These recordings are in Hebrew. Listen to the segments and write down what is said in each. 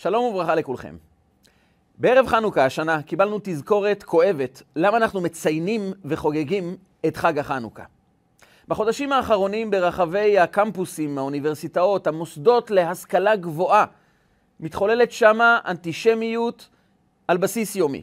שלום וברכה לכולכם. בערב חנוכה השנה קיבלנו תזכורת כואבת למה אנחנו מציינים וחוגגים את חג החנוכה. בחודשים האחרונים ברחבי הקמפוסים, האוניברסיטאות, המוסדות להשכלה גבוהה, מתחוללת שמה אנטישמיות על בסיס יומי.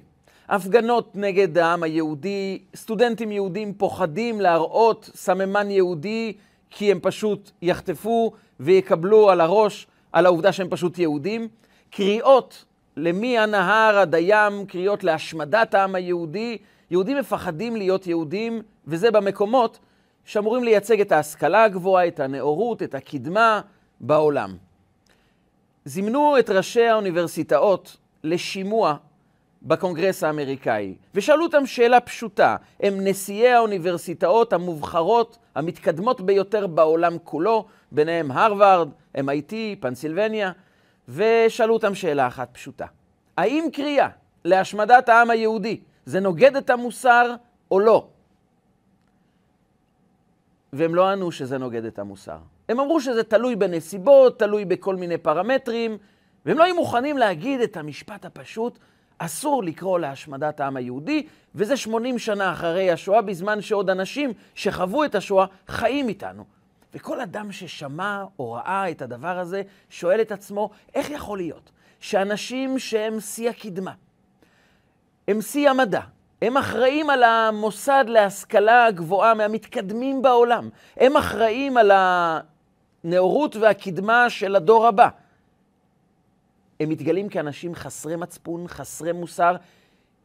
הפגנות נגד העם היהודי, סטודנטים יהודים פוחדים להראות סממן יהודי כי הם פשוט יחטפו ויקבלו על הראש על העובדה שהם פשוט יהודים. קריאות למי הנהר עד הים, קריאות להשמדת העם היהודי. יהודים מפחדים להיות יהודים, וזה במקומות שאמורים לייצג את ההשכלה הגבוהה, את הנאורות, את הקדמה בעולם. זימנו את ראשי האוניברסיטאות לשימוע בקונגרס האמריקאי, ושאלו אותם שאלה פשוטה, הם נשיאי האוניברסיטאות המובחרות, המתקדמות ביותר בעולם כולו, ביניהם הרווארד, MIT, פנסילבניה, ושאלו אותם שאלה אחת פשוטה. האם קריאה להשמדת העם היהודי זה נוגד את המוסר או לא? והם לא ענו שזה נוגד את המוסר. הם אמרו שזה תלוי בנסיבות, תלוי בכל מיני פרמטרים, והם לא היו מוכנים להגיד את המשפט הפשוט, אסור לקרוא להשמדת העם היהודי, וזה 80 שנה אחרי השואה, בזמן שעוד אנשים שחוו את השואה חיים איתנו. וכל אדם ששמע או ראה את הדבר הזה, שואל את עצמו, איך יכול להיות שאנשים שהם שיא הקדמה, הם שיא המדע, הם אחראים על המוסד להשכלה הגבוהה מהמתקדמים בעולם, הם אחראים על הנאורות והקדמה של הדור הבא. הם מתגלים כאנשים חסרי מצפון, חסרי מוסר,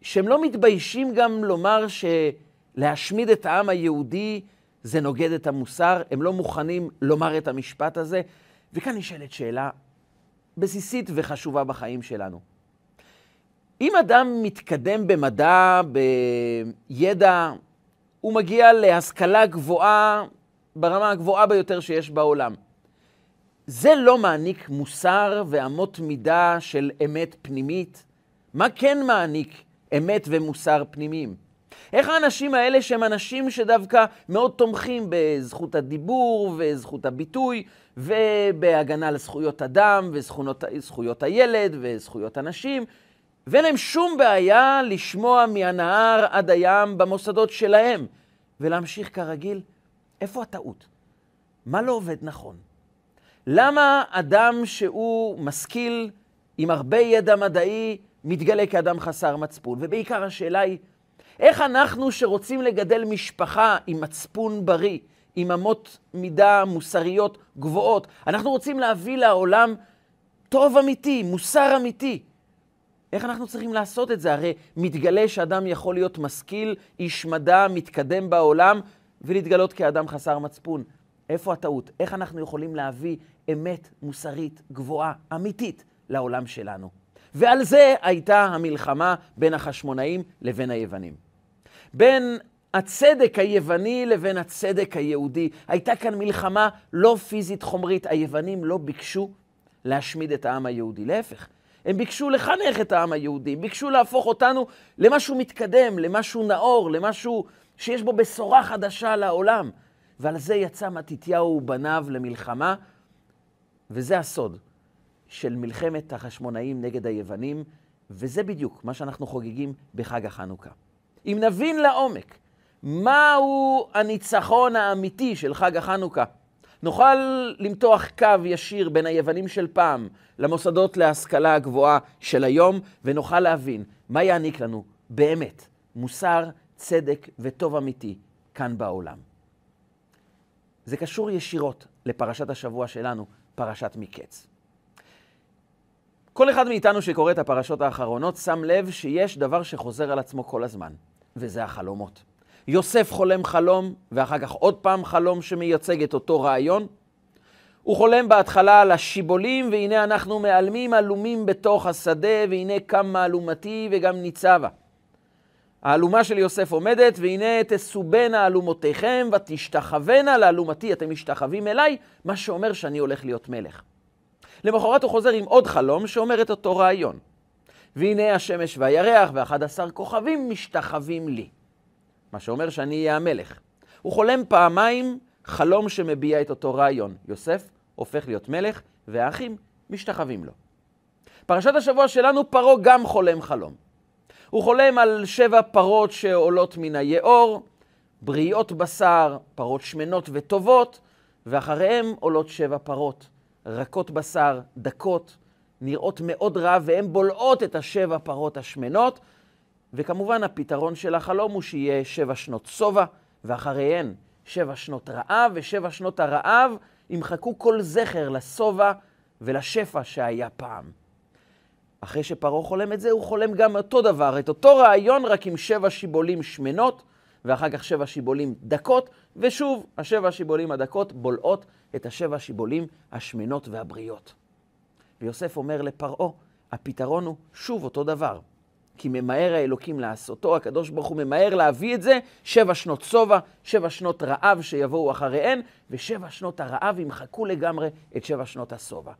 שהם לא מתביישים גם לומר שלהשמיד את העם היהודי זה נוגד את המוסר, הם לא מוכנים לומר את המשפט הזה. וכאן נשאלת שאלה בסיסית וחשובה בחיים שלנו. אם אדם מתקדם במדע, בידע, הוא מגיע להשכלה גבוהה ברמה הגבוהה ביותר שיש בעולם. זה לא מעניק מוסר ואמות מידה של אמת פנימית? מה כן מעניק אמת ומוסר פנימיים? איך האנשים האלה, שהם אנשים שדווקא מאוד תומכים בזכות הדיבור וזכות הביטוי ובהגנה על זכויות אדם וזכויות הילד וזכויות הנשים, ואין להם שום בעיה לשמוע מהנהר עד הים במוסדות שלהם ולהמשיך כרגיל? איפה הטעות? מה לא עובד נכון? למה אדם שהוא משכיל, עם הרבה ידע מדעי, מתגלה כאדם חסר מצפון? ובעיקר השאלה היא, איך אנחנו שרוצים לגדל משפחה עם מצפון בריא, עם אמות מידה מוסריות גבוהות, אנחנו רוצים להביא לעולם טוב אמיתי, מוסר אמיתי. איך אנחנו צריכים לעשות את זה? הרי מתגלה שאדם יכול להיות משכיל, איש מדע, מתקדם בעולם, ולהתגלות כאדם חסר מצפון. איפה הטעות? איך אנחנו יכולים להביא אמת מוסרית גבוהה, אמיתית, לעולם שלנו? ועל זה הייתה המלחמה בין החשמונאים לבין היוונים. בין הצדק היווני לבין הצדק היהודי. הייתה כאן מלחמה לא פיזית חומרית. היוונים לא ביקשו להשמיד את העם היהודי, להפך. הם ביקשו לחנך את העם היהודי, הם ביקשו להפוך אותנו למשהו מתקדם, למשהו נאור, למשהו שיש בו בשורה חדשה לעולם. ועל זה יצא מתתיהו ובניו למלחמה, וזה הסוד של מלחמת החשמונאים נגד היוונים, וזה בדיוק מה שאנחנו חוגגים בחג החנוכה. אם נבין לעומק מהו הניצחון האמיתי של חג החנוכה, נוכל למתוח קו ישיר בין היוונים של פעם למוסדות להשכלה הגבוהה של היום, ונוכל להבין מה יעניק לנו באמת מוסר, צדק וטוב אמיתי כאן בעולם. זה קשור ישירות לפרשת השבוע שלנו, פרשת מקץ. כל אחד מאיתנו שקורא את הפרשות האחרונות שם לב שיש דבר שחוזר על עצמו כל הזמן, וזה החלומות. יוסף חולם חלום, ואחר כך עוד פעם חלום שמייצג את אותו רעיון. הוא חולם בהתחלה על השיבולים, והנה אנחנו מעלמים עלומים בתוך השדה, והנה קם מהלומתי וגם ניצבה. האלומה של יוסף עומדת, והנה תסובנה אלומותיכם ותשתחוונה לאלומתי, אתם משתחווים אליי, מה שאומר שאני הולך להיות מלך. למחרת הוא חוזר עם עוד חלום שאומר את אותו רעיון. והנה השמש והירח ואחד עשר כוכבים משתחווים לי. מה שאומר שאני אהיה המלך. הוא חולם פעמיים חלום שמביע את אותו רעיון. יוסף הופך להיות מלך, והאחים משתחווים לו. פרשת השבוע שלנו, פרעה גם חולם חלום. הוא חולם על שבע פרות שעולות מן היאור, בריאות בשר, פרות שמנות וטובות, ואחריהם עולות שבע פרות, רכות בשר, דקות, נראות מאוד רע, והן בולעות את השבע פרות השמנות. וכמובן, הפתרון של החלום הוא שיהיה שבע שנות שובע, ואחריהן שבע שנות רעב, ושבע שנות הרעב ימחקו כל זכר לשובע ולשפע שהיה פעם. אחרי שפרעה חולם את זה, הוא חולם גם אותו דבר, את אותו רעיון, רק עם שבע שיבולים שמנות, ואחר כך שבע שיבולים דקות, ושוב, השבע השיבולים הדקות בולעות את השבע השיבולים השמנות והבריאות. ויוסף אומר לפרעה, הפתרון הוא שוב אותו דבר. כי ממהר האלוקים לעשותו, הקדוש ברוך הוא ממהר להביא את זה, שבע שנות שובע, שבע שנות רעב שיבואו אחריהן, ושבע שנות הרעב ימחקו לגמרי את שבע שנות השובע.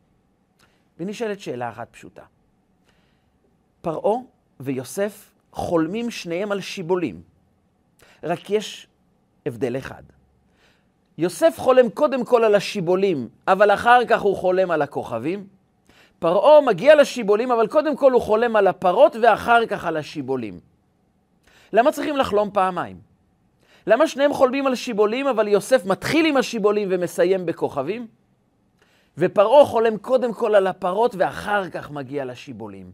ונשאלת שאלה אחת פשוטה. פרעה ויוסף חולמים שניהם על שיבולים, רק יש הבדל אחד. יוסף חולם קודם כל על השיבולים, אבל אחר כך הוא חולם על הכוכבים. פרעה מגיע לשיבולים, אבל קודם כל הוא חולם על הפרות ואחר כך על השיבולים. למה צריכים לחלום פעמיים? למה שניהם חולמים על שיבולים, אבל יוסף מתחיל עם השיבולים ומסיים בכוכבים? ופרעה חולם קודם כל על הפרות ואחר כך מגיע לשיבולים.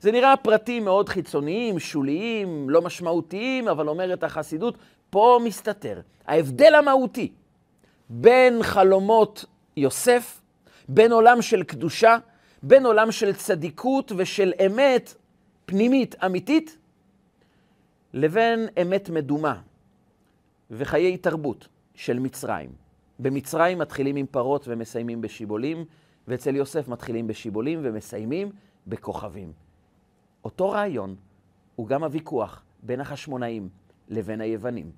זה נראה פרטים מאוד חיצוניים, שוליים, לא משמעותיים, אבל אומרת החסידות, פה מסתתר ההבדל המהותי בין חלומות יוסף, בין עולם של קדושה, בין עולם של צדיקות ושל אמת פנימית אמיתית, לבין אמת מדומה וחיי תרבות של מצרים. במצרים מתחילים עם פרות ומסיימים בשיבולים, ואצל יוסף מתחילים בשיבולים ומסיימים בכוכבים. אותו רעיון הוא גם הוויכוח בין החשמונאים לבין היוונים.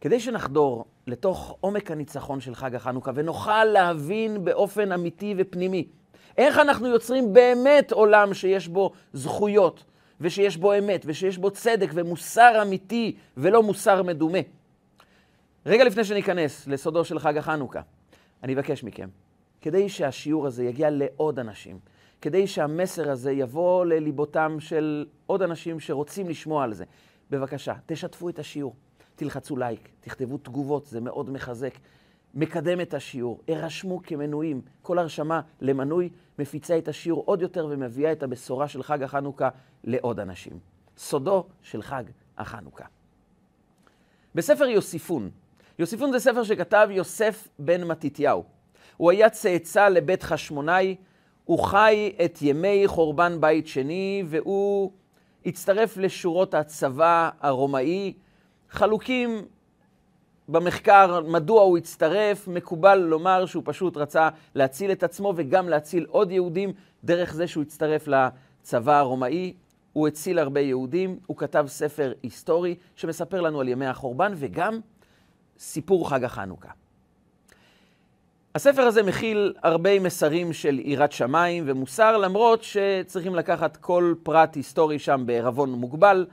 כדי שנחדור לתוך עומק הניצחון של חג החנוכה ונוכל להבין באופן אמיתי ופנימי איך אנחנו יוצרים באמת עולם שיש בו זכויות ושיש בו אמת ושיש בו צדק ומוסר אמיתי ולא מוסר מדומה. רגע לפני שניכנס לסודו של חג החנוכה, אני אבקש מכם, כדי שהשיעור הזה יגיע לעוד אנשים, כדי שהמסר הזה יבוא לליבותם של עוד אנשים שרוצים לשמוע על זה, בבקשה, תשתפו את השיעור. תלחצו לייק, תכתבו תגובות, זה מאוד מחזק. מקדם את השיעור, הרשמו כמנויים. כל הרשמה למנוי מפיצה את השיעור עוד יותר ומביאה את הבשורה של חג החנוכה לעוד אנשים. סודו של חג החנוכה. בספר יוסיפון, יוסיפון זה ספר שכתב יוסף בן מתתיהו. הוא היה צאצא לבית חשמונאי, הוא חי את ימי חורבן בית שני, והוא הצטרף לשורות הצבא הרומאי, חלוקים במחקר מדוע הוא הצטרף, מקובל לומר שהוא פשוט רצה להציל את עצמו וגם להציל עוד יהודים דרך זה שהוא הצטרף לצבא הרומאי. הוא הציל הרבה יהודים, הוא כתב ספר היסטורי שמספר לנו על ימי החורבן וגם סיפור חג החנוכה. הספר הזה מכיל הרבה מסרים של יראת שמיים ומוסר, למרות שצריכים לקחת כל פרט היסטורי שם בערבון מוגבל.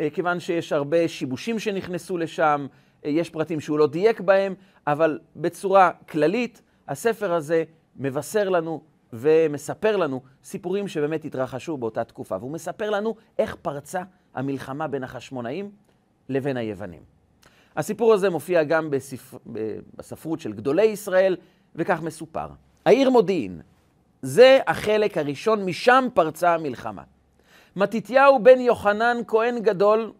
אה, כיוון שיש הרבה שיבושים שנכנסו לשם, אה, יש פרטים שהוא לא דייק בהם, אבל בצורה כללית, הספר הזה מבשר לנו ומספר לנו סיפורים שבאמת התרחשו באותה תקופה. והוא מספר לנו איך פרצה המלחמה בין החשמונאים לבין היוונים. הסיפור הזה מופיע גם בספ... בספרות של גדולי ישראל, וכך מסופר. העיר מודיעין, זה החלק הראשון, משם פרצה המלחמה. מתתיהו בן יוחנן, כהן גדול,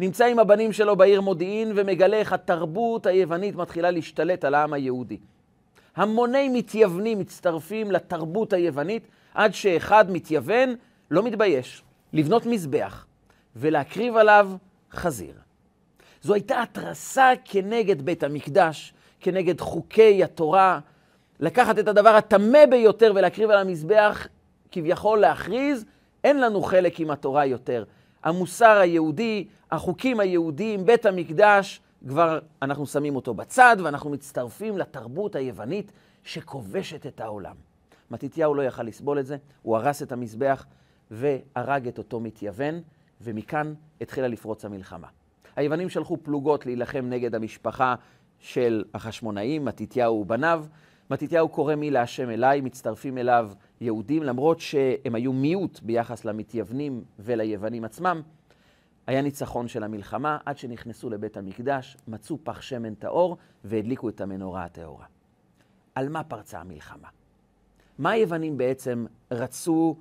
נמצא עם הבנים שלו בעיר מודיעין ומגלה איך התרבות היוונית מתחילה להשתלט על העם היהודי. המוני מתייוונים מצטרפים לתרבות היוונית, עד שאחד מתייוון לא מתבייש לבנות מזבח ולהקריב עליו חזיר. זו הייתה התרסה כנגד בית המקדש, כנגד חוקי התורה, לקחת את הדבר הטמא ביותר ולהקריב על המזבח, כביכול להכריז אין לנו חלק עם התורה יותר. המוסר היהודי, החוקים היהודיים, בית המקדש, כבר אנחנו שמים אותו בצד ואנחנו מצטרפים לתרבות היוונית שכובשת את העולם. מתתיהו לא יכל לסבול את זה, הוא הרס את המזבח והרג את אותו מתייוון, ומכאן התחילה לפרוץ המלחמה. היוונים שלחו פלוגות להילחם נגד המשפחה של החשמונאים, מתתיהו ובניו. מתתיהו קורא מי להשם אליי, מצטרפים אליו יהודים, למרות שהם היו מיעוט ביחס למתייוונים וליוונים עצמם, היה ניצחון של המלחמה עד שנכנסו לבית המקדש, מצאו פח שמן טהור והדליקו את המנורה הטהורה. על מה פרצה המלחמה? מה היוונים בעצם רצו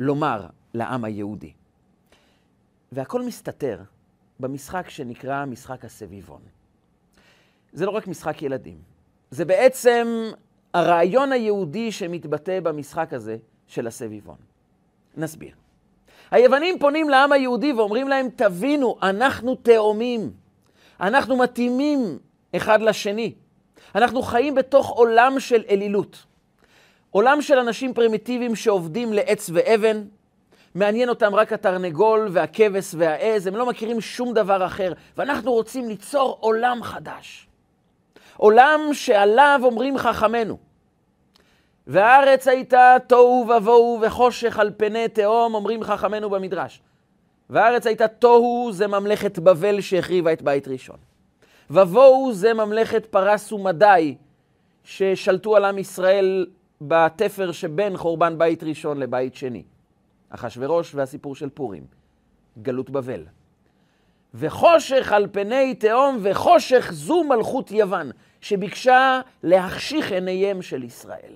לומר לעם היהודי? והכל מסתתר במשחק שנקרא משחק הסביבון. זה לא רק משחק ילדים, זה בעצם הרעיון היהודי שמתבטא במשחק הזה של הסביבון. נסביר. היוונים פונים לעם היהודי ואומרים להם, תבינו, אנחנו תאומים, אנחנו מתאימים אחד לשני. אנחנו חיים בתוך עולם של אלילות. עולם של אנשים פרימיטיביים שעובדים לעץ ואבן, מעניין אותם רק התרנגול והכבש והעז, הם לא מכירים שום דבר אחר, ואנחנו רוצים ליצור עולם חדש. עולם שעליו אומרים חכמינו. והארץ הייתה תוהו ובוהו וחושך על פני תהום, אומרים חכמינו במדרש. והארץ הייתה תוהו, זה ממלכת בבל שהחריבה את בית ראשון. ובוהו זה ממלכת פרס ומדי, ששלטו על עם ישראל בתפר שבין חורבן בית ראשון לבית שני. אחשורוש והסיפור של פורים, גלות בבל. וחושך על פני תהום, וחושך זו מלכות יוון, שביקשה להחשיך עיניהם של ישראל.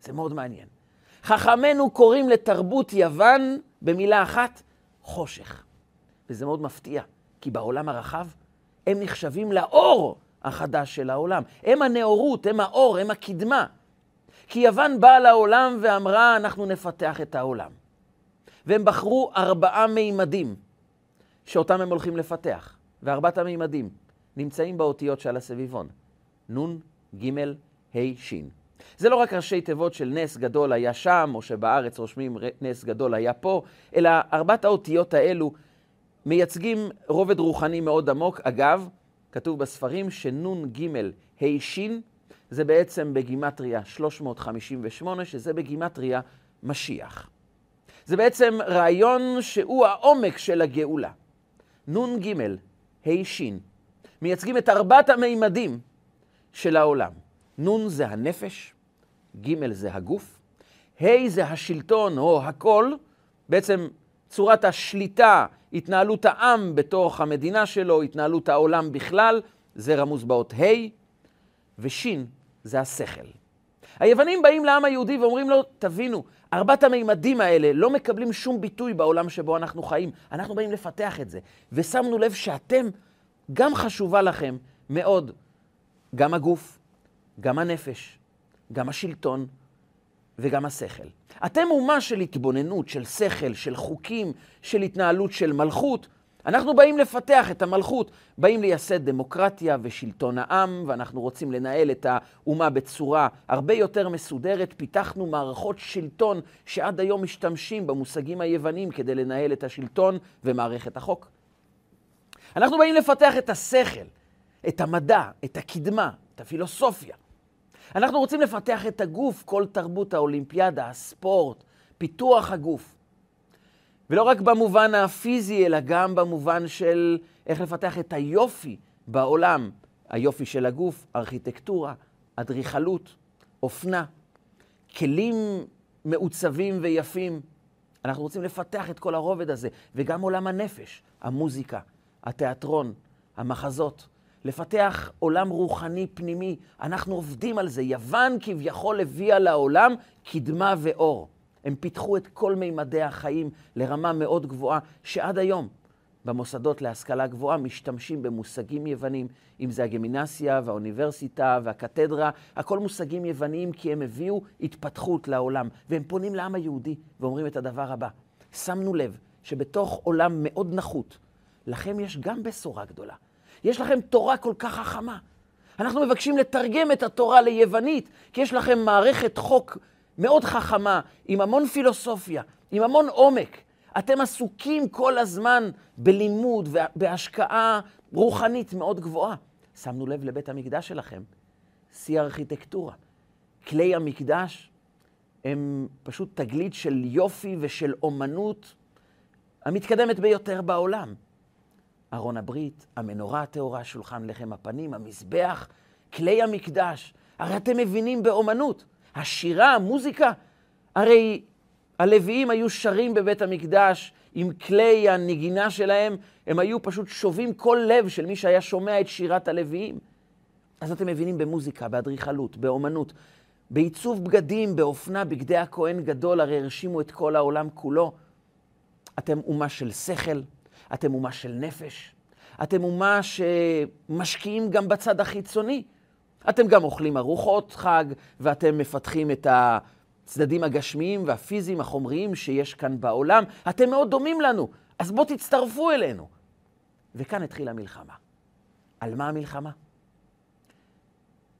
זה מאוד מעניין. חכמינו קוראים לתרבות יוון במילה אחת, חושך. וזה מאוד מפתיע, כי בעולם הרחב הם נחשבים לאור החדש של העולם. הם הנאורות, הם האור, הם הקדמה. כי יוון באה לעולם ואמרה, אנחנו נפתח את העולם. והם בחרו ארבעה מימדים שאותם הם הולכים לפתח. וארבעת המימדים נמצאים באותיות שעל הסביבון, נ', ג', ה', ש'. זה לא רק ראשי תיבות של נס גדול היה שם, או שבארץ רושמים נס גדול היה פה, אלא ארבעת האותיות האלו מייצגים רובד רוחני מאוד עמוק. אגב, כתוב בספרים שנ"ג ה' ש' זה בעצם בגימטריה 358, שזה בגימטריה משיח. זה בעצם רעיון שהוא העומק של הגאולה. נ"ג ה' ש' מייצגים את ארבעת המימדים של העולם. נ' זה הנפש, ג' זה הגוף, ה' זה השלטון או הכל, בעצם צורת השליטה, התנהלות העם בתוך המדינה שלו, התנהלות העולם בכלל, זה רמוז באות ה', וש' זה השכל. היוונים באים לעם היהודי ואומרים לו, תבינו, ארבעת המימדים האלה לא מקבלים שום ביטוי בעולם שבו אנחנו חיים. אנחנו באים לפתח את זה. ושמנו לב שאתם, גם חשובה לכם מאוד, גם הגוף, גם הנפש, גם השלטון וגם השכל. אתם אומה של התבוננות, של שכל, של חוקים, של התנהלות של מלכות. אנחנו באים לפתח את המלכות, באים לייסד דמוקרטיה ושלטון העם, ואנחנו רוצים לנהל את האומה בצורה הרבה יותר מסודרת. פיתחנו מערכות שלטון שעד היום משתמשים במושגים היוונים כדי לנהל את השלטון ומערכת החוק. אנחנו באים לפתח את השכל, את המדע, את הקדמה, את הפילוסופיה. אנחנו רוצים לפתח את הגוף, כל תרבות האולימפיאדה, הספורט, פיתוח הגוף. ולא רק במובן הפיזי, אלא גם במובן של איך לפתח את היופי בעולם. היופי של הגוף, ארכיטקטורה, אדריכלות, אופנה, כלים מעוצבים ויפים. אנחנו רוצים לפתח את כל הרובד הזה, וגם עולם הנפש, המוזיקה, התיאטרון, המחזות. לפתח עולם רוחני פנימי. אנחנו עובדים על זה. יוון כביכול הביאה לעולם קדמה ואור. הם פיתחו את כל מימדי החיים לרמה מאוד גבוהה, שעד היום במוסדות להשכלה גבוהה משתמשים במושגים יוונים, אם זה הגימינסיה והאוניברסיטה והקתדרה, הכל מושגים יווניים כי הם הביאו התפתחות לעולם. והם פונים לעם היהודי ואומרים את הדבר הבא, שמנו לב שבתוך עולם מאוד נחות, לכם יש גם בשורה גדולה. יש לכם תורה כל כך חכמה. אנחנו מבקשים לתרגם את התורה ליוונית, כי יש לכם מערכת חוק מאוד חכמה, עם המון פילוסופיה, עם המון עומק. אתם עסוקים כל הזמן בלימוד ובהשקעה רוחנית מאוד גבוהה. שמנו לב לבית המקדש שלכם, שיא ארכיטקטורה. כלי המקדש הם פשוט תגלית של יופי ושל אומנות המתקדמת ביותר בעולם. ארון הברית, המנורה הטהורה, שולחן לחם הפנים, המזבח, כלי המקדש. הרי אתם מבינים באומנות. השירה, המוזיקה, הרי הלוויים היו שרים בבית המקדש עם כלי הנגינה שלהם, הם היו פשוט שובים כל לב של מי שהיה שומע את שירת הלוויים. אז אתם מבינים במוזיקה, באדריכלות, באומנות, בעיצוב בגדים, באופנה, בגדי הכהן גדול, הרי הרשימו את כל העולם כולו. אתם אומה של שכל, אתם אומה של נפש, אתם אומה שמשקיעים גם בצד החיצוני. אתם גם אוכלים ארוחות חג, ואתם מפתחים את הצדדים הגשמיים והפיזיים, החומריים שיש כאן בעולם. אתם מאוד דומים לנו, אז בואו תצטרפו אלינו. וכאן התחילה המלחמה. על מה המלחמה?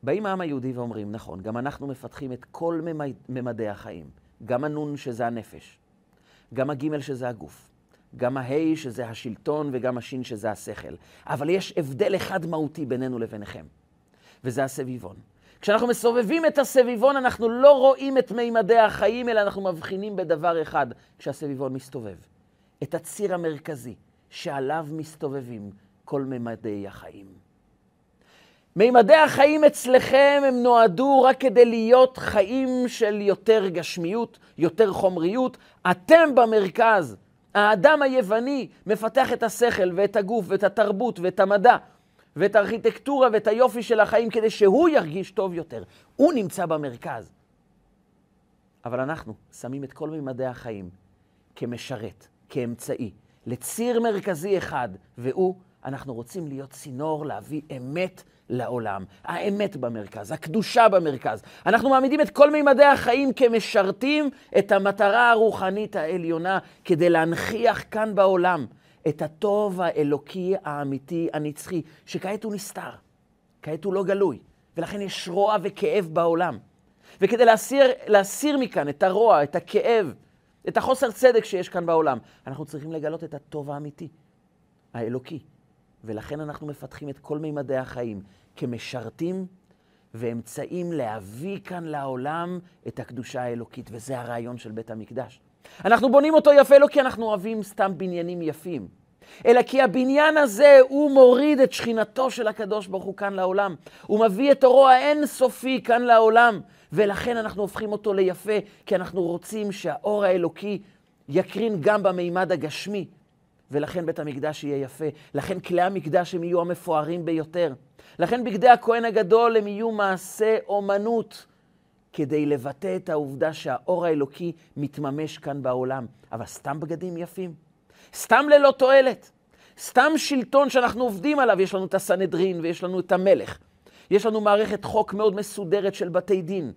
באים העם היהודי ואומרים, נכון, גם אנחנו מפתחים את כל ממדי החיים. גם הנון שזה הנפש, גם הגימל שזה הגוף, גם ההי שזה השלטון וגם השין שזה השכל. אבל יש הבדל אחד מהותי בינינו לביניכם, וזה הסביבון. כשאנחנו מסובבים את הסביבון, אנחנו לא רואים את מימדי החיים, אלא אנחנו מבחינים בדבר אחד, כשהסביבון מסתובב. את הציר המרכזי, שעליו מסתובבים כל מימדי החיים. מימדי החיים אצלכם הם נועדו רק כדי להיות חיים של יותר גשמיות, יותר חומריות. אתם במרכז. האדם היווני מפתח את השכל ואת הגוף ואת התרבות ואת המדע ואת הארכיטקטורה ואת היופי של החיים כדי שהוא ירגיש טוב יותר. הוא נמצא במרכז. אבל אנחנו שמים את כל מימדי החיים כמשרת, כאמצעי, לציר מרכזי אחד, והוא, אנחנו רוצים להיות צינור להביא אמת לעולם. האמת במרכז, הקדושה במרכז. אנחנו מעמידים את כל מימדי החיים כמשרתים את המטרה הרוחנית העליונה כדי להנכיח כאן בעולם את הטוב האלוקי האמיתי הנצחי, שכעת הוא נסתר, כעת הוא לא גלוי, ולכן יש רוע וכאב בעולם. וכדי להסיר, להסיר מכאן את הרוע, את הכאב, את החוסר צדק שיש כאן בעולם, אנחנו צריכים לגלות את הטוב האמיתי, האלוקי. ולכן אנחנו מפתחים את כל מימדי החיים כמשרתים ואמצעים להביא כאן לעולם את הקדושה האלוקית, וזה הרעיון של בית המקדש. אנחנו בונים אותו יפה לא כי אנחנו אוהבים סתם בניינים יפים, אלא כי הבניין הזה הוא מוריד את שכינתו של הקדוש ברוך הוא כאן לעולם. הוא מביא את אורו האינסופי כאן לעולם, ולכן אנחנו הופכים אותו ליפה, כי אנחנו רוצים שהאור האלוקי יקרין גם במימד הגשמי. ולכן בית המקדש יהיה יפה. לכן כלי המקדש הם יהיו המפוארים ביותר. לכן בגדי הכהן הגדול הם יהיו מעשה אומנות, כדי לבטא את העובדה שהאור האלוקי מתממש כאן בעולם. אבל סתם בגדים יפים, סתם ללא תועלת, סתם שלטון שאנחנו עובדים עליו, יש לנו את הסנהדרין ויש לנו את המלך. יש לנו מערכת חוק מאוד מסודרת של בתי דין.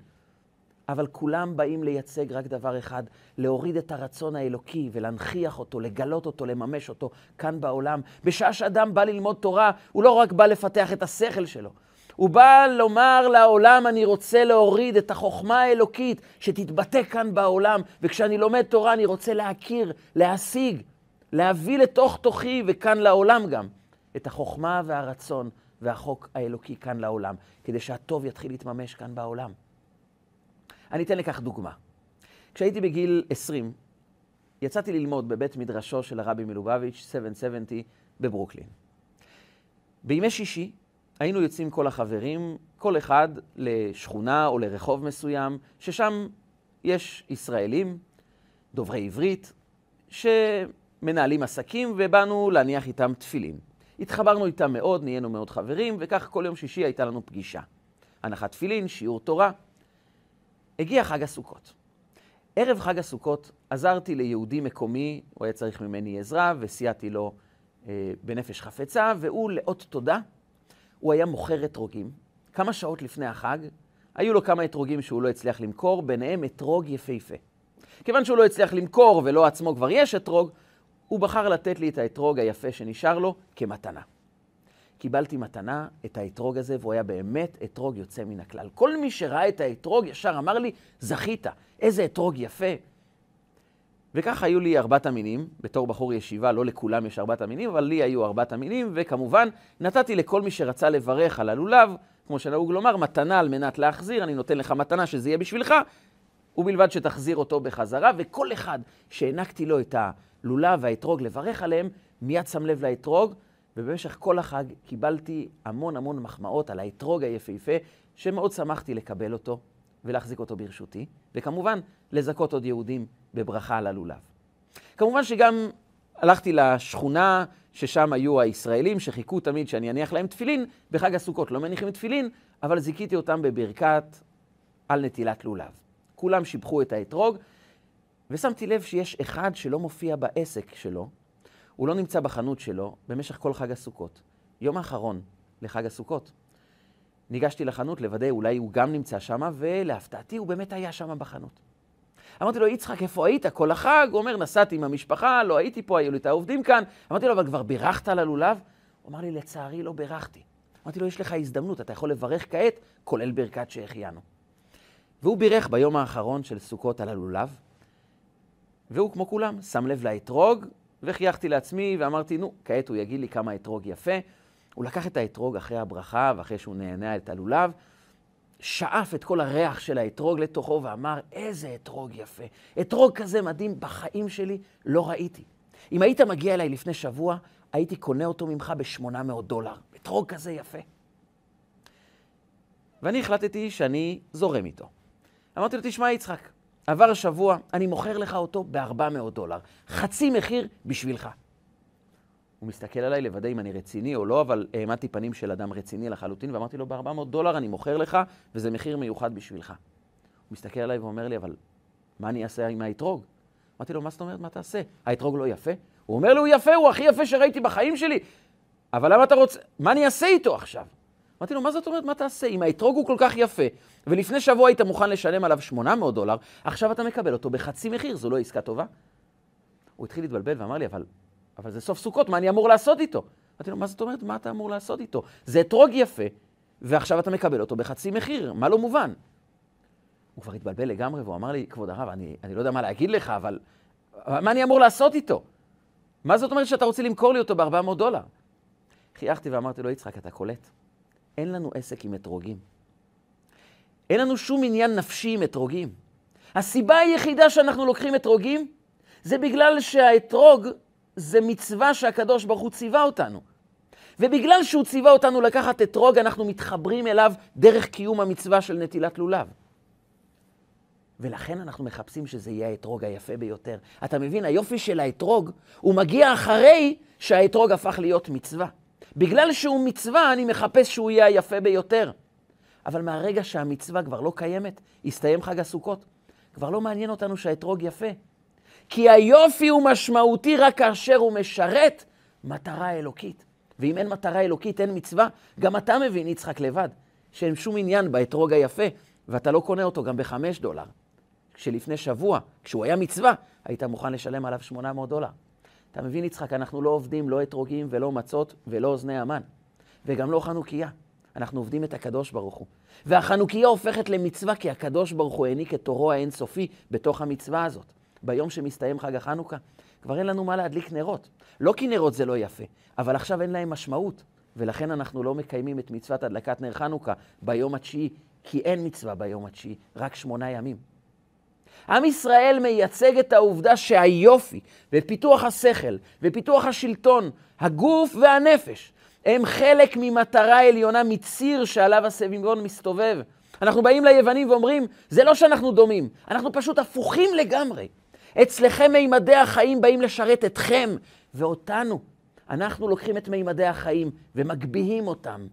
אבל כולם באים לייצג רק דבר אחד, להוריד את הרצון האלוקי ולהנכיח אותו, לגלות אותו, לממש אותו כאן בעולם. בשעה שאדם בא ללמוד תורה, הוא לא רק בא לפתח את השכל שלו, הוא בא לומר לעולם, אני רוצה להוריד את החוכמה האלוקית שתתבטא כאן בעולם, וכשאני לומד תורה אני רוצה להכיר, להשיג, להביא לתוך תוכי וכאן לעולם גם, את החוכמה והרצון והחוק האלוקי כאן לעולם, כדי שהטוב יתחיל להתממש כאן בעולם. אני אתן לכך דוגמה. כשהייתי בגיל 20, יצאתי ללמוד בבית מדרשו של הרבי מלובביץ', 770, בברוקלין. בימי שישי היינו יוצאים כל החברים, כל אחד לשכונה או לרחוב מסוים, ששם יש ישראלים, דוברי עברית, שמנהלים עסקים, ובאנו להניח איתם תפילין. התחברנו איתם מאוד, נהיינו מאוד חברים, וכך כל יום שישי הייתה לנו פגישה. הנחת תפילין, שיעור תורה. הגיע חג הסוכות. ערב חג הסוכות עזרתי ליהודי מקומי, הוא היה צריך ממני עזרה, וסייעתי לו אה, בנפש חפצה, והוא לאות תודה, הוא היה מוכר אתרוגים. כמה שעות לפני החג, היו לו כמה אתרוגים שהוא לא הצליח למכור, ביניהם אתרוג יפהפה. כיוון שהוא לא הצליח למכור ולא עצמו כבר יש אתרוג, הוא בחר לתת לי את האתרוג היפה שנשאר לו כמתנה. קיבלתי מתנה את האתרוג הזה, והוא היה באמת אתרוג יוצא מן הכלל. כל מי שראה את האתרוג ישר אמר לי, זכית, איזה אתרוג יפה. וככה היו לי ארבעת המינים, בתור בחור ישיבה, לא לכולם יש ארבעת המינים, אבל לי היו ארבעת המינים, וכמובן, נתתי לכל מי שרצה לברך על הלולב, כמו שנהוג לומר, מתנה על מנת להחזיר, אני נותן לך מתנה שזה יהיה בשבילך, ובלבד שתחזיר אותו בחזרה, וכל אחד שהענקתי לו את הלולב והאתרוג לברך עליהם, מיד שם לב לאתרוג, ובמשך כל החג קיבלתי המון המון מחמאות על האתרוג היפהפה, שמאוד שמחתי לקבל אותו. ולהחזיק אותו ברשותי, וכמובן, לזכות עוד יהודים בברכה על הלולב. כמובן שגם הלכתי לשכונה ששם היו הישראלים שחיכו תמיד שאני אניח להם תפילין, בחג הסוכות לא מניחים תפילין, אבל זיכיתי אותם בברכת על נטילת לולב. כולם שיבחו את האתרוג, ושמתי לב שיש אחד שלא מופיע בעסק שלו, הוא לא נמצא בחנות שלו במשך כל חג הסוכות. יום האחרון לחג הסוכות. ניגשתי לחנות לוודא, אולי הוא גם נמצא שם, ולהפתעתי הוא באמת היה שם בחנות. אמרתי לו, יצחק, איפה היית? כל החג? הוא אומר, נסעתי עם המשפחה, לא הייתי פה, היו לי את העובדים כאן. אמרתי לו, אבל כבר בירכת על הלולב? הוא אמר לי, לצערי לא בירכתי. אמרתי לו, יש לך הזדמנות, אתה יכול לברך כעת, כולל ברכת שהחיינו. והוא בירך ביום האחרון של סוכות על הלולב, והוא, כמו כולם, שם לב לאתרוג, וחייכתי לעצמי ואמרתי, נו, כעת הוא יגיד לי כמה אתרוג יפה. הוא לקח את האתרוג אחרי הברכה ואחרי שהוא נהנה את הלולב, שאף את כל הריח של האתרוג לתוכו ואמר, איזה אתרוג יפה. אתרוג כזה מדהים בחיים שלי לא ראיתי. אם היית מגיע אליי לפני שבוע, הייתי קונה אותו ממך ב-800 דולר. אתרוג כזה יפה. ואני החלטתי שאני זורם איתו. אמרתי לו, תשמע, יצחק, עבר שבוע, אני מוכר לך אותו ב-400 דולר. חצי מחיר בשבילך. הוא מסתכל עליי לוודא אם אני רציני או לא, אבל העמדתי פנים של אדם רציני לחלוטין, ואמרתי לו, ב-400 דולר אני מוכר לך, וזה מחיר מיוחד בשבילך. הוא מסתכל עליי ואומר לי, אבל מה אני אעשה עם האתרוג? אמרתי לו, מה זאת אומרת, מה תעשה? האתרוג לא יפה? הוא אומר לי, הוא יפה, הוא הכי יפה שראיתי בחיים שלי. אבל למה אתה רוצה, מה אני אעשה איתו עכשיו? אמרתי לו, מה זאת אומרת, מה תעשה? אם האתרוג הוא כל כך יפה, ולפני שבוע היית מוכן לשלם עליו 800 דולר, עכשיו אתה מקבל אותו בחצי מחיר, זו לא עסקה טובה? הוא התחיל להתבלבל ואמר לי, אבל, אבל זה סוף סוכות, מה אני אמור לעשות איתו? אמרתי לו, מה זאת אומרת, מה אתה אמור לעשות איתו? זה אתרוג יפה, ועכשיו אתה מקבל אותו בחצי מחיר, מה לא מובן? הוא כבר התבלבל לגמרי, והוא אמר לי, כבוד הרב, אני, אני לא יודע מה להגיד לך, אבל מה אני אמור לעשות איתו? מה זאת אומרת שאתה רוצה למכור לי אותו ב-400 דולר? חייכתי ואמרתי לו, יצחק, אתה קולט? אין לנו עסק עם אתרוגים. אין לנו שום עניין נפשי עם אתרוגים. הסיבה היחידה שאנחנו לוקחים אתרוגים זה בגלל שהאתרוג זה מצווה שהקדוש ברוך הוא ציווה אותנו. ובגלל שהוא ציווה אותנו לקחת אתרוג, אנחנו מתחברים אליו דרך קיום המצווה של נטילת לולב. ולכן אנחנו מחפשים שזה יהיה האתרוג היפה ביותר. אתה מבין, היופי של האתרוג, הוא מגיע אחרי שהאתרוג הפך להיות מצווה. בגלל שהוא מצווה, אני מחפש שהוא יהיה היפה ביותר. אבל מהרגע שהמצווה כבר לא קיימת, הסתיים חג הסוכות, כבר לא מעניין אותנו שהאתרוג יפה. כי היופי הוא משמעותי רק כאשר הוא משרת מטרה אלוקית. ואם אין מטרה אלוקית, אין מצווה. גם אתה מבין, יצחק לבד, שאין שום עניין באתרוג היפה, ואתה לא קונה אותו גם בחמש דולר. כשלפני שבוע, כשהוא היה מצווה, היית מוכן לשלם עליו 800 דולר. אתה מבין, יצחק, אנחנו לא עובדים לא אתרוגים ולא מצות ולא אוזני המן, וגם לא חנוכיה. אנחנו עובדים את הקדוש ברוך הוא. והחנוכיה הופכת למצווה כי הקדוש ברוך הוא העניק את תורו האינסופי בתוך המצווה הזאת. ביום שמסתיים חג החנוכה, כבר אין לנו מה להדליק נרות. לא כי נרות זה לא יפה, אבל עכשיו אין להם משמעות, ולכן אנחנו לא מקיימים את מצוות הדלקת נר חנוכה ביום התשיעי, כי אין מצווה ביום התשיעי, רק שמונה ימים. עם ישראל מייצג את העובדה שהיופי ופיתוח השכל ופיתוח השלטון, הגוף והנפש, הם חלק ממטרה עליונה, מציר שעליו הסביבון מסתובב. אנחנו באים ליוונים ואומרים, זה לא שאנחנו דומים, אנחנו פשוט הפוכים לגמרי. אצלכם מימדי החיים באים לשרת אתכם ואותנו. אנחנו לוקחים את מימדי החיים ומגביהים אותם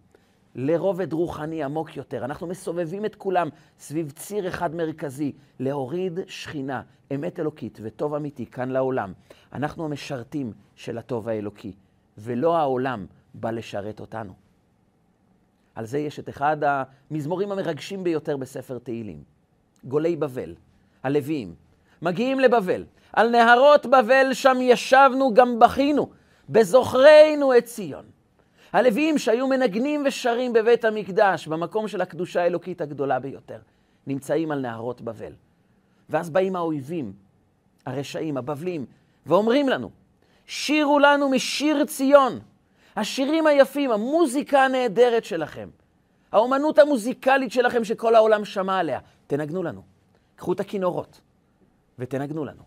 לרובד רוחני עמוק יותר. אנחנו מסובבים את כולם סביב ציר אחד מרכזי, להוריד שכינה, אמת אלוקית וטוב אמיתי כאן לעולם. אנחנו המשרתים של הטוב האלוקי, ולא העולם בא לשרת אותנו. על זה יש את אחד המזמורים המרגשים ביותר בספר תהילים. גולי בבל, הלוויים, מגיעים לבבל. על נהרות בבל שם ישבנו גם בכינו, בזוכרנו את ציון. הלוויים שהיו מנגנים ושרים בבית המקדש, במקום של הקדושה האלוקית הגדולה ביותר, נמצאים על נהרות בבל. ואז באים האויבים, הרשעים, הבבלים, ואומרים לנו, שירו לנו משיר ציון, השירים היפים, המוזיקה הנהדרת שלכם, האומנות המוזיקלית שלכם שכל העולם שמע עליה, תנגנו לנו. קחו את הכינורות ותנגנו לנו.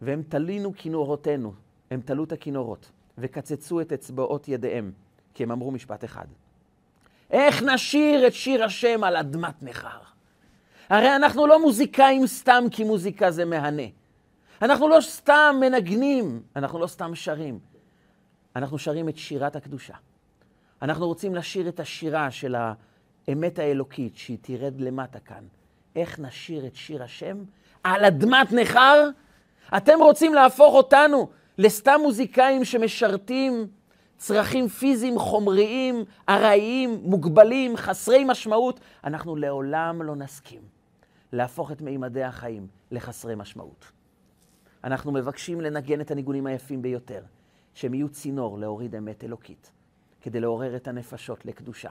והם תלינו כינורותינו, הם תלו את הכינורות. וקצצו את אצבעות ידיהם, כי הם אמרו משפט אחד. איך נשיר את שיר השם על אדמת נכר? הרי אנחנו לא מוזיקאים סתם כי מוזיקה זה מהנה. אנחנו לא סתם מנגנים, אנחנו לא סתם שרים. אנחנו שרים את שירת הקדושה. אנחנו רוצים לשיר את השירה של האמת האלוקית, שהיא תרד למטה כאן. איך נשיר את שיר השם? על אדמת נכר? אתם רוצים להפוך אותנו לסתם מוזיקאים שמשרתים צרכים פיזיים, חומריים, ארעיים, מוגבלים, חסרי משמעות? אנחנו לעולם לא נסכים להפוך את מימדי החיים לחסרי משמעות. אנחנו מבקשים לנגן את הניגונים היפים ביותר, שהם יהיו צינור להוריד אמת אלוקית, כדי לעורר את הנפשות לקדושה.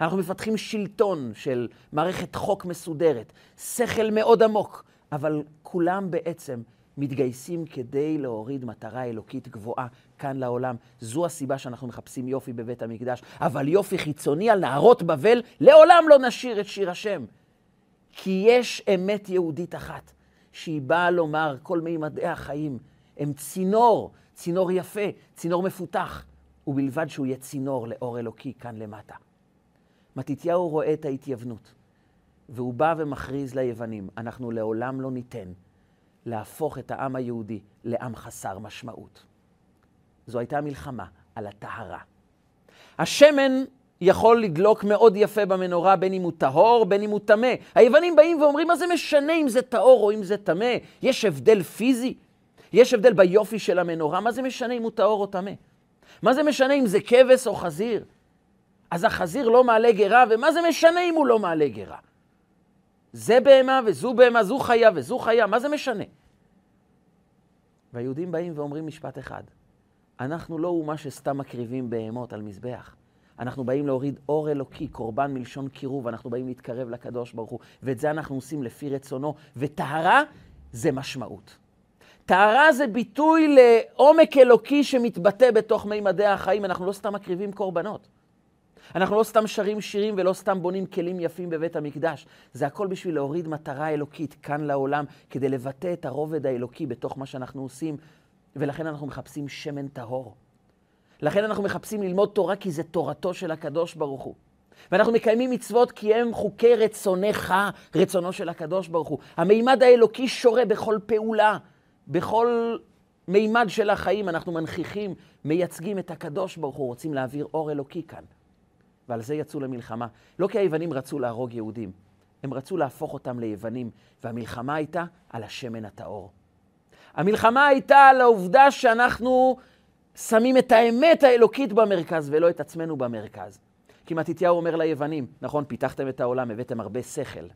אנחנו מפתחים שלטון של מערכת חוק מסודרת, שכל מאוד עמוק, אבל כולם בעצם מתגייסים כדי להוריד מטרה אלוקית גבוהה כאן לעולם. זו הסיבה שאנחנו מחפשים יופי בבית המקדש. אבל יופי חיצוני על נהרות בבל, לעולם לא נשיר את שיר השם. כי יש אמת יהודית אחת, שהיא באה לומר, כל מימדי החיים הם צינור, צינור יפה, צינור מפותח, ובלבד שהוא יהיה צינור לאור אלוקי כאן למטה. מתתיהו רואה את ההתייוונות, והוא בא ומכריז ליוונים, אנחנו לעולם לא ניתן להפוך את העם היהודי לעם חסר משמעות. זו הייתה מלחמה על הטהרה. השמן יכול לדלוק מאוד יפה במנורה, בין אם הוא טהור, בין אם הוא טמא. היוונים באים ואומרים, מה זה משנה אם זה טהור או אם זה טמא? יש הבדל פיזי? יש הבדל ביופי של המנורה? מה זה משנה אם הוא טהור או טמא? מה זה משנה אם זה כבש או חזיר? אז החזיר לא מעלה גרה, ומה זה משנה אם הוא לא מעלה גרה? זה בהמה וזו בהמה, זו חיה וזו חיה, מה זה משנה? והיהודים באים ואומרים משפט אחד, אנחנו לא אומה שסתם מקריבים בהמות על מזבח. אנחנו באים להוריד אור אלוקי, קורבן מלשון קירוב, אנחנו באים להתקרב לקדוש ברוך הוא, ואת זה אנחנו עושים לפי רצונו, וטהרה זה משמעות. טהרה זה ביטוי לעומק אלוקי שמתבטא בתוך מימדי החיים, אנחנו לא סתם מקריבים קורבנות. אנחנו לא סתם שרים שירים ולא סתם בונים כלים יפים בבית המקדש. זה הכל בשביל להוריד מטרה אלוקית כאן לעולם, כדי לבטא את הרובד האלוקי בתוך מה שאנחנו עושים, ולכן אנחנו מחפשים שמן טהור. לכן אנחנו מחפשים ללמוד תורה כי זה תורתו של הקדוש ברוך הוא. ואנחנו מקיימים מצוות כי הם חוקי רצונך, רצונו של הקדוש ברוך הוא. המימד האלוקי שורה בכל פעולה, בכל מימד של החיים. אנחנו מנכיחים, מייצגים את הקדוש ברוך הוא, רוצים להעביר אור אלוקי כאן. ועל זה יצאו למלחמה. לא כי היוונים רצו להרוג יהודים, הם רצו להפוך אותם ליוונים, והמלחמה הייתה על השמן הטהור. המלחמה הייתה על העובדה שאנחנו שמים את האמת האלוקית במרכז ולא את עצמנו במרכז. כי מתתיהו אומר ליוונים, נכון, פיתחתם את העולם, הבאתם הרבה שכל,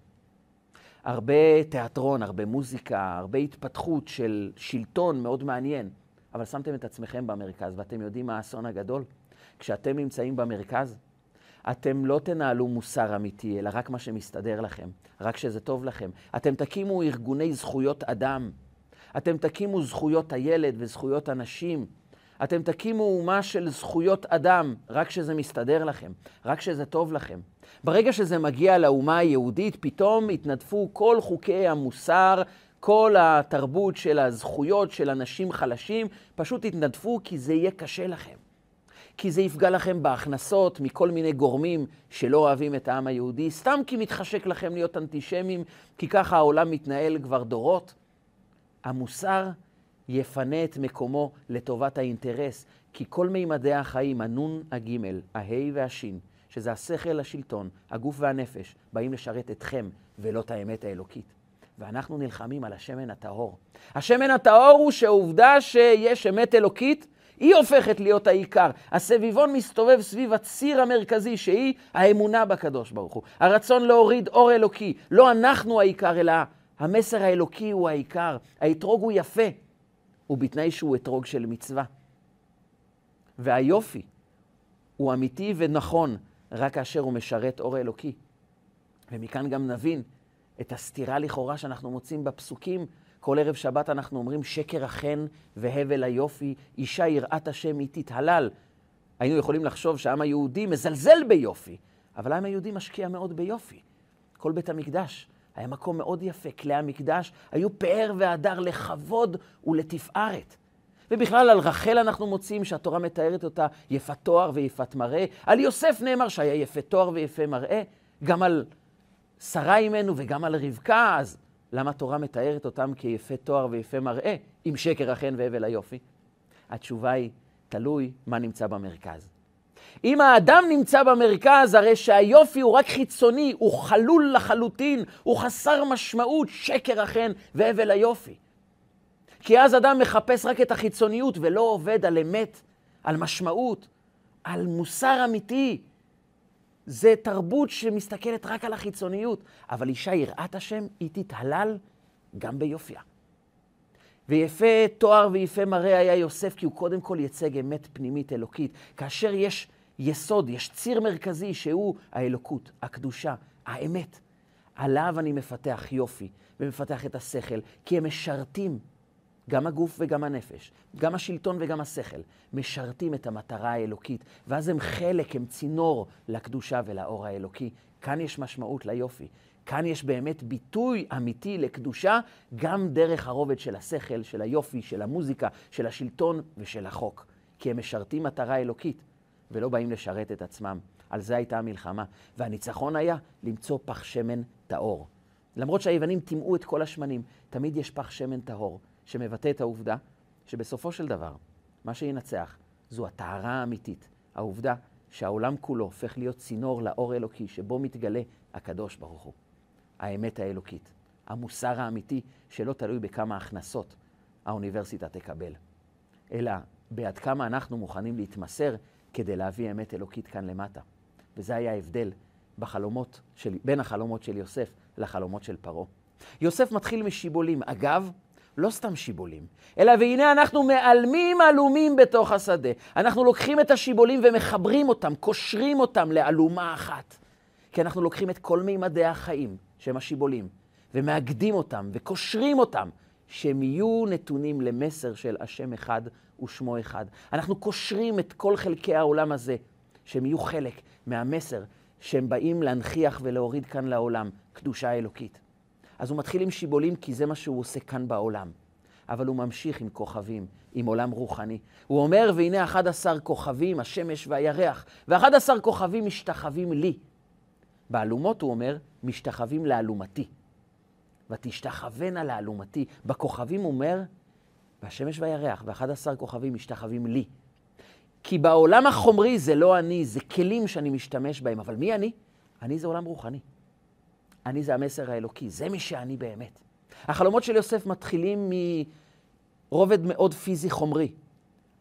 הרבה תיאטרון, הרבה מוזיקה, הרבה התפתחות של שלטון מאוד מעניין, אבל שמתם את עצמכם במרכז, ואתם יודעים מה האסון הגדול? כשאתם נמצאים במרכז, אתם לא תנהלו מוסר אמיתי, אלא רק מה שמסתדר לכם, רק שזה טוב לכם. אתם תקימו ארגוני זכויות אדם, אתם תקימו זכויות הילד וזכויות הנשים, אתם תקימו אומה של זכויות אדם, רק שזה מסתדר לכם, רק שזה טוב לכם. ברגע שזה מגיע לאומה היהודית, פתאום התנדפו כל חוקי המוסר, כל התרבות של הזכויות של אנשים חלשים, פשוט התנדפו כי זה יהיה קשה לכם. כי זה יפגע לכם בהכנסות מכל מיני גורמים שלא אוהבים את העם היהודי, סתם כי מתחשק לכם להיות אנטישמים, כי ככה העולם מתנהל כבר דורות. המוסר יפנה את מקומו לטובת האינטרס, כי כל מימדי החיים, הנון, הגימל, ההי והשין, שזה השכל, השלטון, הגוף והנפש, באים לשרת אתכם ולא את האמת האלוקית. ואנחנו נלחמים על השמן הטהור. השמן הטהור הוא שהעובדה שיש אמת אלוקית, היא הופכת להיות העיקר. הסביבון מסתובב סביב הציר המרכזי, שהיא האמונה בקדוש ברוך הוא. הרצון להוריד אור אלוקי. לא אנחנו העיקר, אלא המסר האלוקי הוא העיקר. האתרוג הוא יפה, ובתנאי שהוא אתרוג של מצווה. והיופי הוא אמיתי ונכון רק כאשר הוא משרת אור אלוקי. ומכאן גם נבין את הסתירה לכאורה שאנחנו מוצאים בפסוקים. כל ערב שבת אנחנו אומרים שקר החן והבל היופי, אישה יראת השם היא תתהלל. היינו יכולים לחשוב שהעם היהודי מזלזל ביופי, אבל העם היהודי משקיע מאוד ביופי. כל בית המקדש היה מקום מאוד יפה. כלי המקדש היו פאר והדר לכבוד ולתפארת. ובכלל על רחל אנחנו מוצאים שהתורה מתארת אותה יפת תואר ויפת מראה. על יוסף נאמר שהיה יפה תואר ויפה מראה. גם על שרה אימנו וגם על רבקה, אז למה התורה מתארת אותם כיפה תואר ויפה מראה, עם שקר החן והבל היופי? התשובה היא, תלוי מה נמצא במרכז. אם האדם נמצא במרכז, הרי שהיופי הוא רק חיצוני, הוא חלול לחלוטין, הוא חסר משמעות, שקר החן והבל היופי. כי אז אדם מחפש רק את החיצוניות ולא עובד על אמת, על משמעות, על מוסר אמיתי. זה תרבות שמסתכלת רק על החיצוניות, אבל אישה יראת השם, היא תתהלל גם ביופייה. ויפה תואר ויפה מראה היה יוסף, כי הוא קודם כל ייצג אמת פנימית אלוקית. כאשר יש יסוד, יש ציר מרכזי שהוא האלוקות, הקדושה, האמת. עליו אני מפתח יופי ומפתח את השכל, כי הם משרתים, גם הגוף וגם הנפש, גם השלטון וגם השכל, משרתים את המטרה האלוקית, ואז הם חלק, הם צינור לקדושה ולאור האלוקי. כאן יש משמעות ליופי. כאן יש באמת ביטוי אמיתי לקדושה, גם דרך הרובד של השכל, של היופי, של המוזיקה, של השלטון ושל החוק. כי הם משרתים מטרה אלוקית. ולא באים לשרת את עצמם. על זה הייתה המלחמה. והניצחון היה למצוא פח שמן טהור. למרות שהיוונים טימאו את כל השמנים, תמיד יש פח שמן טהור, שמבטא את העובדה שבסופו של דבר, מה שינצח זו הטהרה האמיתית. העובדה שהעולם כולו הופך להיות צינור לאור אלוקי, שבו מתגלה הקדוש ברוך הוא. האמת האלוקית, המוסר האמיתי שלא תלוי בכמה הכנסות האוניברסיטה תקבל, אלא בעד כמה אנחנו מוכנים להתמסר כדי להביא אמת אלוקית כאן למטה. וזה היה ההבדל בחלומות של, בין החלומות של יוסף לחלומות של פרעה. יוסף מתחיל משיבולים. אגב, לא סתם שיבולים, אלא והנה אנחנו מעלמים עלומים בתוך השדה. אנחנו לוקחים את השיבולים ומחברים אותם, קושרים אותם לאלומה אחת. כי אנחנו לוקחים את כל מימדי החיים, שהם השיבולים, ומאגדים אותם וקושרים אותם, שהם יהיו נתונים למסר של השם אחד ושמו אחד. אנחנו קושרים את כל חלקי העולם הזה, שהם יהיו חלק מהמסר שהם באים להנכיח ולהוריד כאן לעולם, קדושה אלוקית. אז הוא מתחיל עם שיבולים כי זה מה שהוא עושה כאן בעולם. אבל הוא ממשיך עם כוכבים, עם עולם רוחני. הוא אומר, והנה 11 כוכבים, השמש והירח, ו-11 כוכבים משתחווים לי. באלומות הוא אומר, משתחווים לאלומתי. ותשתחוונה לאלומתי. בכוכבים הוא אומר, והשמש והירח ואחד עשר כוכבים משתחווים לי. כי בעולם החומרי זה לא אני, זה כלים שאני משתמש בהם. אבל מי אני? אני זה עולם רוחני. אני זה המסר האלוקי, זה מי שאני באמת. החלומות של יוסף מתחילים מרובד מאוד פיזי חומרי,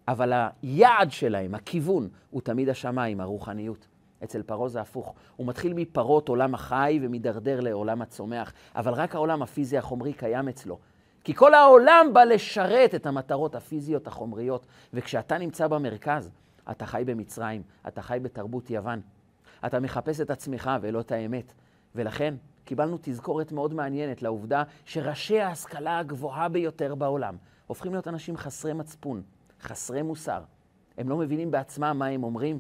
אבל היעד שלהם, הכיוון, הוא תמיד השמיים, הרוחניות. אצל פרעה זה הפוך. הוא מתחיל מפרות עולם החי ומידרדר לעולם הצומח, אבל רק העולם הפיזי החומרי קיים אצלו. כי כל העולם בא לשרת את המטרות הפיזיות החומריות, וכשאתה נמצא במרכז, אתה חי במצרים, אתה חי בתרבות יוון. אתה מחפש את עצמך ולא את האמת. ולכן קיבלנו תזכורת מאוד מעניינת לעובדה שראשי ההשכלה הגבוהה ביותר בעולם הופכים להיות אנשים חסרי מצפון, חסרי מוסר. הם לא מבינים בעצמם מה הם אומרים,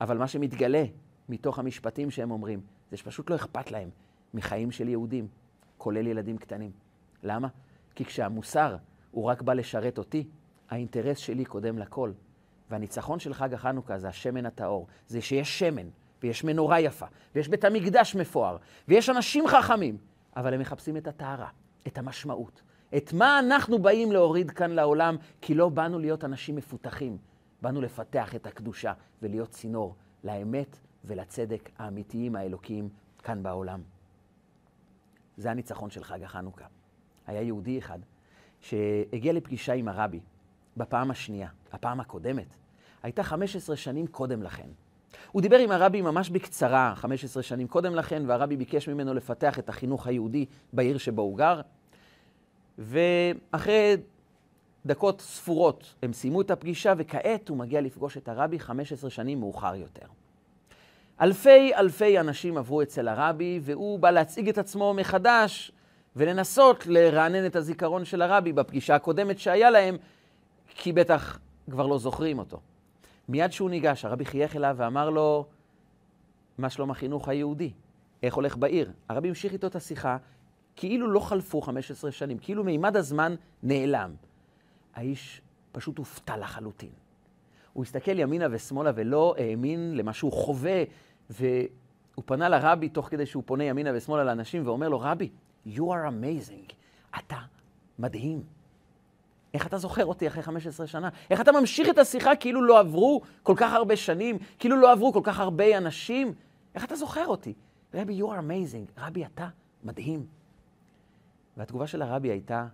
אבל מה שמתגלה מתוך המשפטים שהם אומרים, זה שפשוט לא אכפת להם מחיים של יהודים, כולל ילדים קטנים. למה? כי כשהמוסר הוא רק בא לשרת אותי, האינטרס שלי קודם לכל. והניצחון של חג החנוכה זה השמן הטהור. זה שיש שמן, ויש מנורה יפה, ויש בית המקדש מפואר, ויש אנשים חכמים, אבל הם מחפשים את הטהרה, את המשמעות. את מה אנחנו באים להוריד כאן לעולם, כי לא באנו להיות אנשים מפותחים, באנו לפתח את הקדושה ולהיות צינור לאמת ולצדק האמיתיים האלוקיים כאן בעולם. זה הניצחון של חג החנוכה. היה יהודי אחד שהגיע לפגישה עם הרבי בפעם השנייה. הפעם הקודמת הייתה 15 שנים קודם לכן. הוא דיבר עם הרבי ממש בקצרה, 15 שנים קודם לכן, והרבי ביקש ממנו לפתח את החינוך היהודי בעיר שבו הוא גר. ואחרי דקות ספורות הם סיימו את הפגישה, וכעת הוא מגיע לפגוש את הרבי 15 שנים מאוחר יותר. אלפי אלפי אנשים עברו אצל הרבי, והוא בא להציג את עצמו מחדש ולנסות לרענן את הזיכרון של הרבי בפגישה הקודמת שהיה להם, כי בטח כבר לא זוכרים אותו. מיד שהוא ניגש, הרבי חייך אליו ואמר לו, מה שלום החינוך היהודי? איך הולך בעיר? הרבי המשיך איתו את השיחה, כאילו לא חלפו 15 שנים, כאילו מימד הזמן נעלם. האיש פשוט הופתע לחלוטין. הוא הסתכל ימינה ושמאלה ולא האמין למה שהוא חווה, והוא פנה לרבי תוך כדי שהוא פונה ימינה ושמאלה לאנשים ואומר לו, רבי, you are amazing, אתה מדהים. איך אתה זוכר אותי אחרי 15 שנה? איך אתה ממשיך את השיחה כאילו לא עברו כל כך הרבה שנים, כאילו לא עברו כל כך הרבה אנשים? איך אתה זוכר אותי? רבי, you are amazing. רבי, אתה מדהים. והתגובה של הרבי הייתה,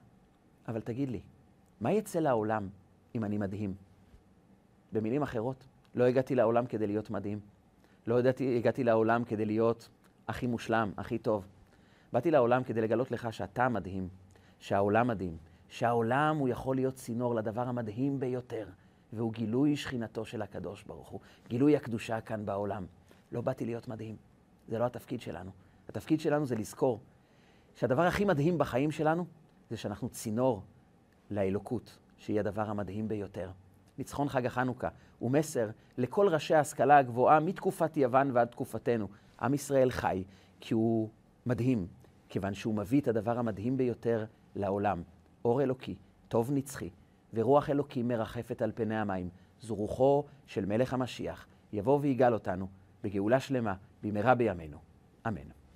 אבל תגיד לי, מה יצא לעולם אם אני מדהים? במילים אחרות, לא הגעתי לעולם כדי להיות מדהים. לא הגעתי, הגעתי לעולם כדי להיות הכי מושלם, הכי טוב. באתי לעולם כדי לגלות לך שאתה מדהים, שהעולם מדהים, שהעולם הוא יכול להיות צינור לדבר המדהים ביותר, והוא גילוי שכינתו של הקדוש ברוך הוא, גילוי הקדושה כאן בעולם. לא באתי להיות מדהים, זה לא התפקיד שלנו. התפקיד שלנו זה לזכור שהדבר הכי מדהים בחיים שלנו זה שאנחנו צינור לאלוקות, שהיא הדבר המדהים ביותר. ניצחון חג החנוכה הוא מסר לכל ראשי ההשכלה הגבוהה מתקופת יוון ועד תקופתנו. עם ישראל חי כי הוא מדהים, כיוון שהוא מביא את הדבר המדהים ביותר לעולם. אור אלוקי, טוב נצחי, ורוח אלוקי מרחפת על פני המים. זו רוחו של מלך המשיח, יבוא ויגאל אותנו בגאולה שלמה במהרה בימינו. אמן.